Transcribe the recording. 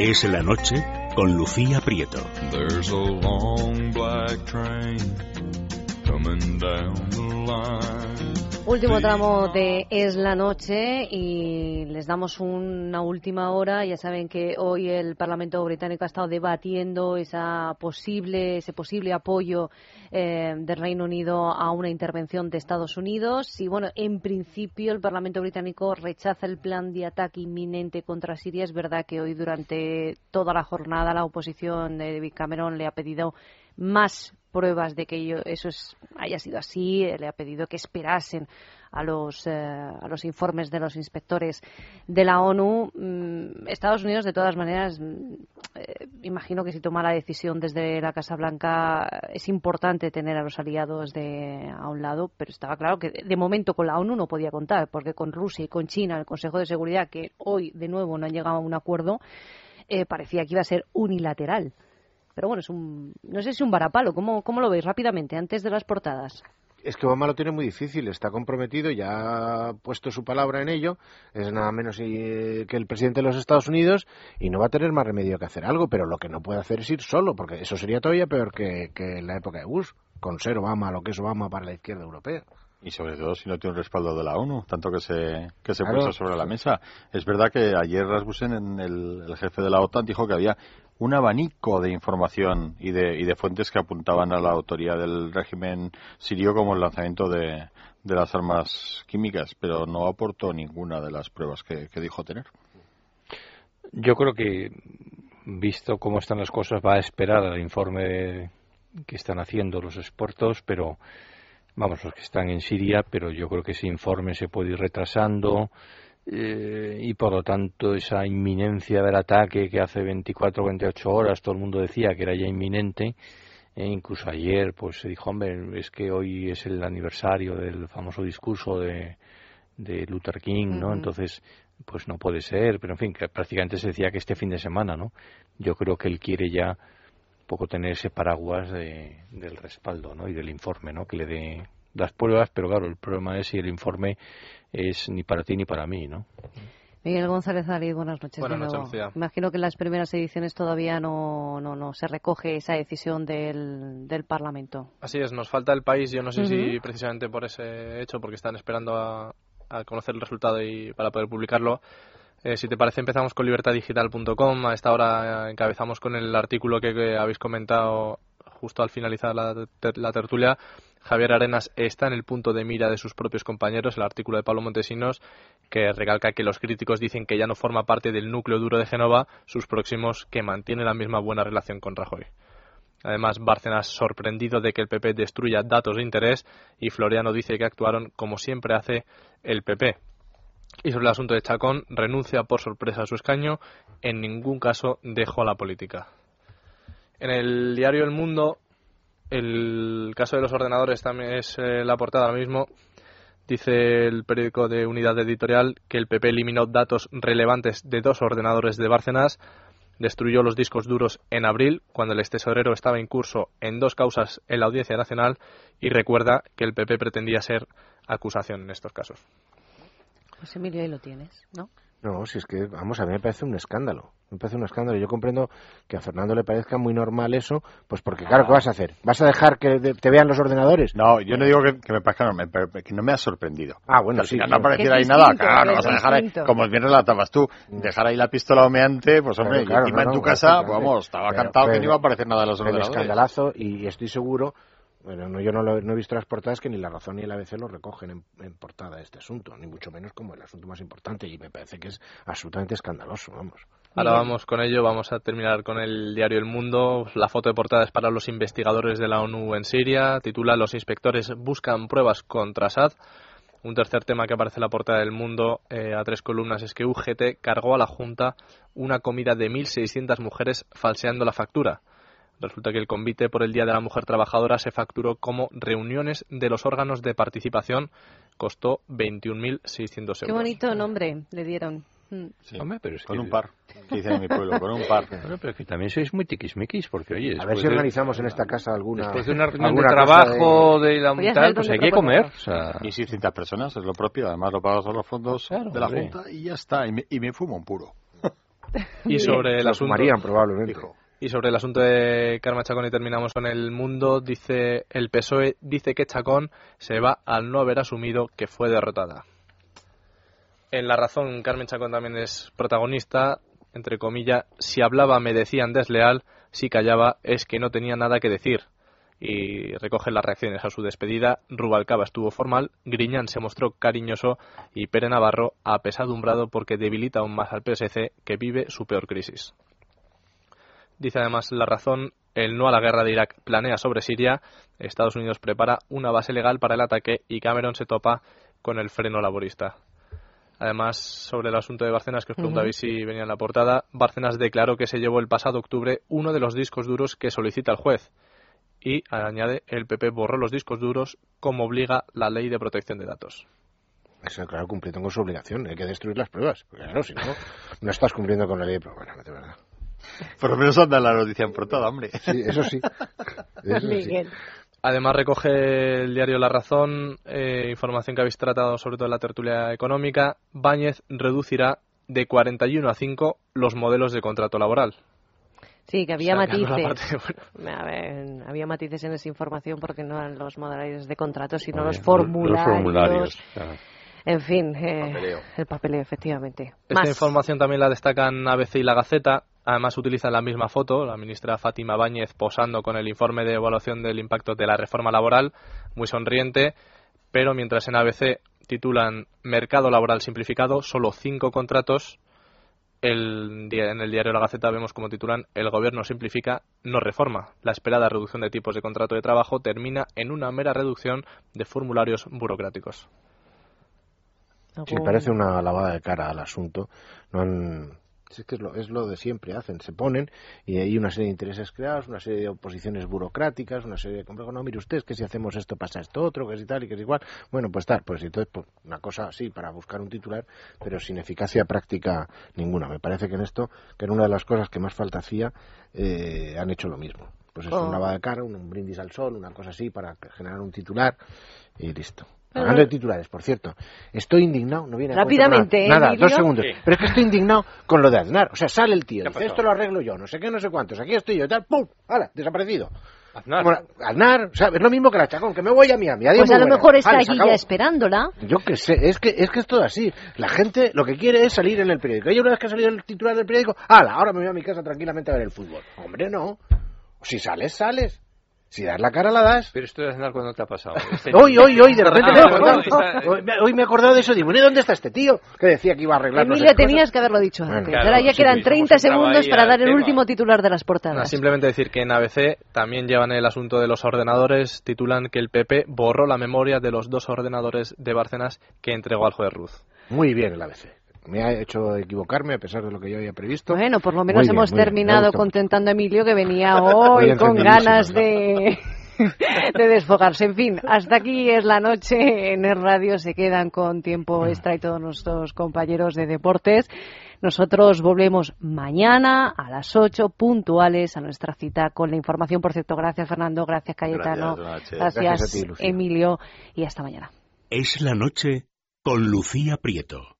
Es la noche con Lucía Prieto. There's a long black train coming down the line. Último tramo de Es la Noche y les damos una última hora. Ya saben que hoy el Parlamento británico ha estado debatiendo esa posible, ese posible apoyo eh, del Reino Unido a una intervención de Estados Unidos. Y bueno, en principio el Parlamento británico rechaza el plan de ataque inminente contra Siria. Es verdad que hoy durante toda la jornada la oposición de David Cameron le ha pedido más pruebas de que eso es, haya sido así. Le ha pedido que esperasen a los, eh, informes de los inspectores de la ONU. Mm, Estados Unidos, de todas maneras, mm, eh, imagino que si toma la decisión desde la Casa Blanca es importante tener a los aliados de, a un lado, pero estaba claro que de momento con la ONU no podía contar, porque con Rusia y con China, el Consejo de Seguridad, que hoy de nuevo no han llegado a un acuerdo, eh, parecía que iba a ser unilateral. Pero bueno, es un, no sé si es un varapalo. ¿Cómo, ¿Cómo lo veis rápidamente, antes de las portadas? Es que Obama lo tiene muy difícil, está comprometido, ya ha puesto su palabra en ello, es nada menos que el presidente de los Estados Unidos y no va a tener más remedio que hacer algo, pero lo que no puede hacer es ir solo, porque eso sería todavía peor que, que en la época de Bush, con ser Obama lo que es Obama para la izquierda europea. Y sobre todo si no tiene un respaldo de la ONU, tanto que se, que se puso sobre la mesa. Es verdad que ayer Rasmussen, el, el jefe de la OTAN, dijo que había un abanico de información y de, y de fuentes que apuntaban a la autoría del régimen sirio como el lanzamiento de, de las armas químicas, pero no aportó ninguna de las pruebas que, que dijo tener. Yo creo que, visto cómo están las cosas, va a esperar al informe que están haciendo los expertos, pero vamos, los que están en Siria, pero yo creo que ese informe se puede ir retrasando eh, y por lo tanto esa inminencia del ataque que hace 24 o 28 horas todo el mundo decía que era ya inminente, e incluso ayer pues se dijo, hombre, es que hoy es el aniversario del famoso discurso de, de Luther King, ¿no? Entonces, pues no puede ser, pero en fin, que prácticamente se decía que este fin de semana, ¿no? Yo creo que él quiere ya poco tener ese paraguas de, del respaldo ¿no? y del informe ¿no? que le dé las pruebas, pero claro, el problema es si el informe es ni para ti ni para mí, ¿no? Miguel González David, buenas noches. Buenas noches, Lucía. Imagino que en las primeras ediciones todavía no, no, no se recoge esa decisión del, del Parlamento. Así es, nos falta el país. Yo no sé si precisamente por ese hecho, porque están esperando a, a conocer el resultado y para poder publicarlo. Eh, si te parece, empezamos con libertadigital.com. A esta hora encabezamos con el artículo que, habéis comentado justo al finalizar la, la, tertulia. Javier Arenas está en el punto de mira de sus propios compañeros, el artículo de Pablo Montesinos, que recalca que los críticos dicen que ya no forma parte del núcleo duro de Genova, sus próximos que mantienen la misma buena relación con Rajoy. Además, Bárcenas sorprendido de que el PP destruya datos de interés y Floriano dice que actuaron como siempre hace el PP. Y sobre el asunto de Chacón, renuncia por sorpresa a su escaño, en ningún caso dejó la política. En el diario El Mundo, el caso de los ordenadores también es eh, la portada ahora mismo. Dice el periódico de Unidad Editorial que el PP eliminó datos relevantes de dos ordenadores de Bárcenas, destruyó los discos duros en abril, cuando el ex tesorero estaba en curso en dos causas en la Audiencia Nacional, y recuerda que el PP pretendía ser acusación en estos casos. Pues Emilio, ahí lo tienes, ¿no? No, si es que, vamos, a mí me parece un escándalo. Me parece un escándalo. Yo comprendo que a Fernando le parezca muy normal eso, pues porque, claro, ¿qué vas a hacer? ¿Vas a dejar que te vean los ordenadores? No, yo no digo que, que me parezca normal, pero que no me ha sorprendido. Ah, bueno, que sí. no. no apareciera ahí nada, claro, no vas a dejar ahí, como bien relatabas tú, dejar ahí la pistola humeante, pues hombre, Claro, claro, y encima no, en tu no, casa, vamos, estaba Pero- cantado que pero- no iba a aparecer nada de los el ordenadores. escandalazo y estoy seguro bueno no, yo no, lo- no he visto las portadas que ni la razón ni el ABC lo recogen en, portada este asunto ni mucho menos como el asunto más importante y me parece que es absolutamente escandaloso vamos Ahora vamos con ello, vamos a terminar con el diario El Mundo. La foto de portada es para los investigadores de la ONU en Siria. Titula Los inspectores buscan pruebas contra Assad. Un tercer tema que aparece en la portada del Mundo eh, a tres columnas es que UGT cargó a la Junta una comida de 1.600 mujeres falseando la factura. Resulta que el convite por el Día de la Mujer Trabajadora se facturó como reuniones de los órganos de participación. Costó 21.600 euros. Qué bonito nombre le dieron. Mm. Sí, Hombre, pero es con que- un par, que dicen en mi pueblo, con un par. Bueno, pero que también sois muy tiquismiquis, porque oye, a ver si de- organizamos en esta casa alguna Después de una reunión de trabajo, de, la Podría tal, ser pues hay que comer. O sea, Y 600 personas, es lo propio, además lo pagas a los fondos Claro, de la hombre. Junta y ya está, y me, y me fumo un puro. Y sobre el asunto... fumarían probablemente. Y sobre el asunto de Carmen Chacón y terminamos con el mundo, dice el PSOE dice que Chacón se va al no haber asumido que fue derrotada. En La Razón, Carmen Chacón también es protagonista, entre comillas, si hablaba me decían desleal, si callaba es que no tenía nada que decir. Y recoge las reacciones a su despedida, Rubalcaba estuvo formal, Griñán se mostró cariñoso y Pere Navarro apesadumbrado porque debilita aún más al PSC que vive su peor crisis. Dice además La Razón, el no a la guerra de Irak planea sobre Siria, Estados Unidos prepara una base legal para el ataque y Cameron se topa con el freno laborista. Además, sobre el asunto de Bárcenas, que os preguntabais si venía en la portada, Bárcenas declaró que se llevó el pasado octubre uno de los discos duros que solicita el juez. Y, añade, el PP borró los discos duros como obliga la ley de protección de datos. Eso, claro, cumpliendo con su obligación. Hay que destruir las pruebas. Porque, claro, si no, no estás cumpliendo con la ley. Pero bueno. Por lo menos anda la noticia en portada, hombre. Sí, eso sí. Eso sí. Miguel. Además recoge el diario La Razón eh, información que habéis tratado sobre todo en la tertulia económica. Báñez reducirá de 41 a 5 los modelos de contrato laboral. Sí, que había Sacando matices. parte, bueno, A ver, había matices en esa información porque no eran los modalidades de contrato, sino los Los formularios. formularios. claro. En fin, eh, Papeleo. el papeleo, efectivamente. Esta Más. información también la destacan ABC y La Gaceta. Además utilizan la misma foto, la ministra Fátima Báñez posando con el informe de evaluación del impacto de la reforma laboral, muy sonriente, pero mientras en ABC titulan Mercado laboral simplificado, solo cinco contratos, el en el diario La Gaceta vemos como titulan El gobierno simplifica, no reforma. La esperada reducción de tipos de contrato de trabajo termina en una mera reducción de formularios burocráticos. Sí, parece una lavada de cara al asunto. No han... Es que es lo, es lo de siempre, hacen, se ponen y hay una serie de intereses creados, una serie de oposiciones burocráticas, una serie de complejos. No, mire usted, que si hacemos esto pasa esto otro, que si tal y que es igual. Bueno, pues tal, pues entonces pues, una cosa así para buscar un titular, pero sin eficacia práctica ninguna. Me parece que en esto, que era una de las cosas que más falta hacía, eh, han hecho lo mismo. Pues es Oh. una lavada de cara, un, un brindis al sol, una cosa así para generar un titular y listo. Pero- Hablando de titulares, por cierto, estoy indignado, no viene a Rápidamente, nada, nada, Emilio. dos segundos. Sí. Pero es que estoy indignado con lo de Aznar. O sea, sale el tío, ¿Qué ha dice, esto lo arreglo yo, no sé qué, no sé cuántos, aquí estoy yo, tal, ¡pum! ¡Hala! Desaparecido. Aznar. Bueno, Aznar, o sea, es lo mismo que la Chacón, que me voy a Miami. adiós, Pues a lo buenas. mejor está Vale, allí ya esperándola. Yo qué sé, es que, es que es todo así. La gente lo que quiere es salir en el periódico. Y una vez que ha salido el titular del periódico, ¡hala! Ahora me voy a mi casa tranquilamente a ver el fútbol. Hombre, no. Si sales, sales. Si das la cara, la das. Pero esto de Aznar, ¿cuándo te ha pasado? Este- Hoy, hoy, hoy, de repente Ah, me he bueno, acordado. está- Hoy, me- hoy me he acordado de eso. Digo, ¿y dónde está este tío? Que decía que iba a arreglar no qué tenías cosas. que haberlo dicho Bueno, antes. claro, Ahora ya sí, quedan sí, 30 hemos entrado segundos para dar el tema. último titular de las portadas. simplemente decir que en ABC también llevan el asunto de los ordenadores, titulan que el PP borró la memoria de los dos ordenadores de Bárcenas que entregó al juez Ruz. Muy bien el ABC. Me ha hecho equivocarme a pesar de lo que yo había previsto. Bueno, por lo menos Muy hemos bien, terminado contentando a Emilio que venía hoy con ganas de, de desfogarse. En fin, hasta aquí es la noche en el radio. Se quedan con tiempo extra y todos nuestros compañeros de deportes. Nosotros volvemos mañana a las 8 puntuales a nuestra cita con la información. Por cierto, gracias Fernando, gracias Cayetano, Gracias, ti. Emilio y hasta mañana. Es la noche con Lucía Prieto.